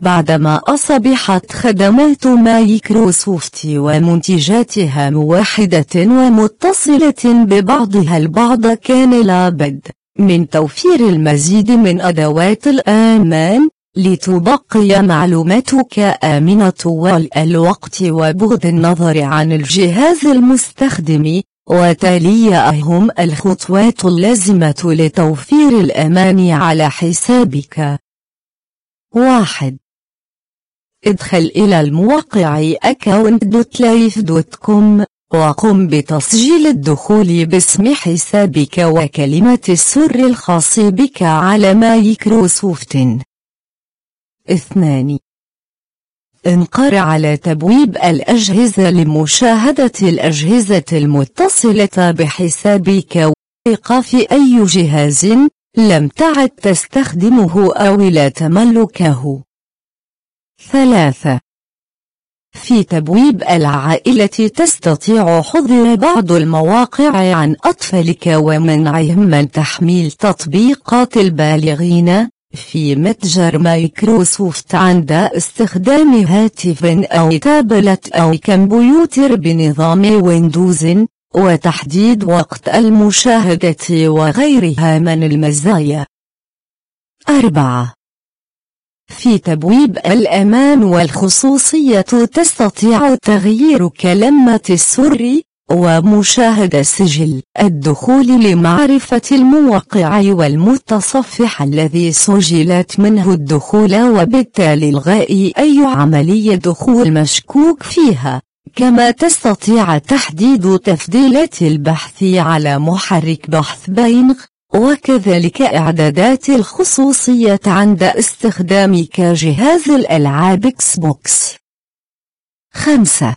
بعدما أصبحت خدمات مايكروسوفت ومنتجاتها موحدة ومتصلة ببعضها البعض كان لابد من توفير المزيد من أدوات الآمان لتبقي معلوماتك آمنة والوقت وبغض النظر عن الجهاز المستخدم وتالي أهم الخطوات اللازمة لتوفير الأمان على حسابك. واحد ادخل إلى الموقع account.life.com وقم بتسجيل الدخول باسم حسابك وكلمة السر الخاص بك على مايكروسوفت. اثنان. انقر على تبويب الأجهزة لمشاهدة الأجهزة المتصلة بحسابك وإيقاف أي جهاز لم تعد تستخدمه أو لا تملكه. ثلاثة في تبويب العائلة تستطيع حظر بعض المواقع عن أطفالك ومنعهم من تحميل تطبيقات البالغين في متجر مايكروسوفت عند استخدام هاتف أو تابلت أو كمبيوتر بنظام ويندوز وتحديد وقت المشاهدة وغيرها من المزايا. 4. في تبويب الأمان والخصوصية تستطيع تغيير كلمة السر ومشاهدة سجل الدخول لمعرفة الموقع والمتصفح الذي سجلت منه الدخول وبالتالي إلغاء أي عملية دخول مشكوك فيها. كما تستطيع تحديد تفضيلات البحث على محرك بحث بينغ وكذلك إعدادات الخصوصية عند استخدامك جهاز الألعاب إكس بوكس 5.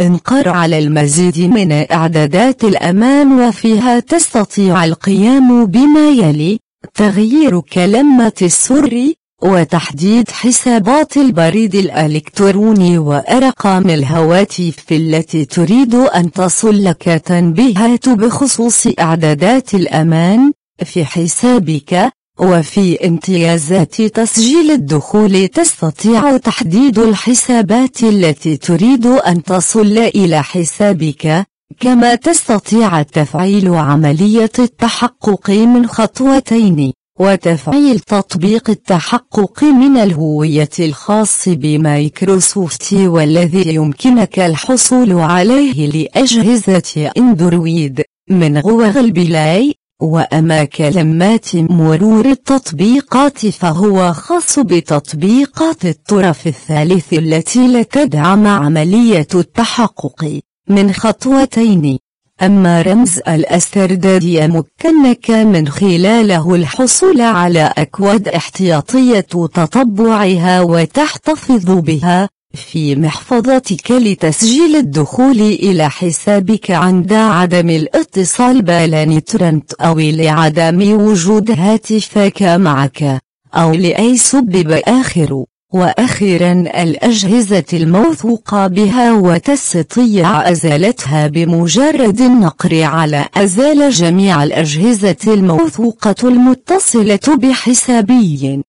انقر على المزيد من إعدادات الأمان وفيها تستطيع القيام بما يلي. تغيير كلمة السر. وتحديد حسابات البريد الإلكتروني وأرقام الهواتف التي تريد أن تصل لك تنبيهات بخصوص إعدادات الأمان في حسابك وفي امتيازات تسجيل الدخول تستطيع تحديد الحسابات التي تريد أن تصل إلى حسابك كما تستطيع تفعيل عملية التحقق من خطوتين. وتفعيل تطبيق التحقق من الهوية الخاص بمايكروسوفت والذي يمكنك الحصول عليه لأجهزة أندرويد من غوغل بلاي وأما كلمات مرور التطبيقات فهو خاص بتطبيقات الطرف الثالث التي لا تدعم عملية التحقق من خطوتين. أما رمز الاسترداد يمكنك من خلاله الحصول على أكواد احتياطية تطبعها وتحتفظ بها في محفظتك لتسجيل الدخول إلى حسابك عند عدم الاتصال بالانترنت أو لعدم وجود هاتفك معك أو لأي سبب آخر. وأخيرا الأجهزة الموثوقة بها وتستطيع أزالتها بمجرد النقر على أزال جميع الأجهزة الموثوقة المتصلة بحسابي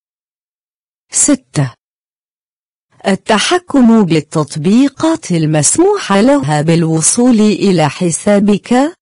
6. التحكم بالتطبيقات المسموح لها بالوصول إلى حسابك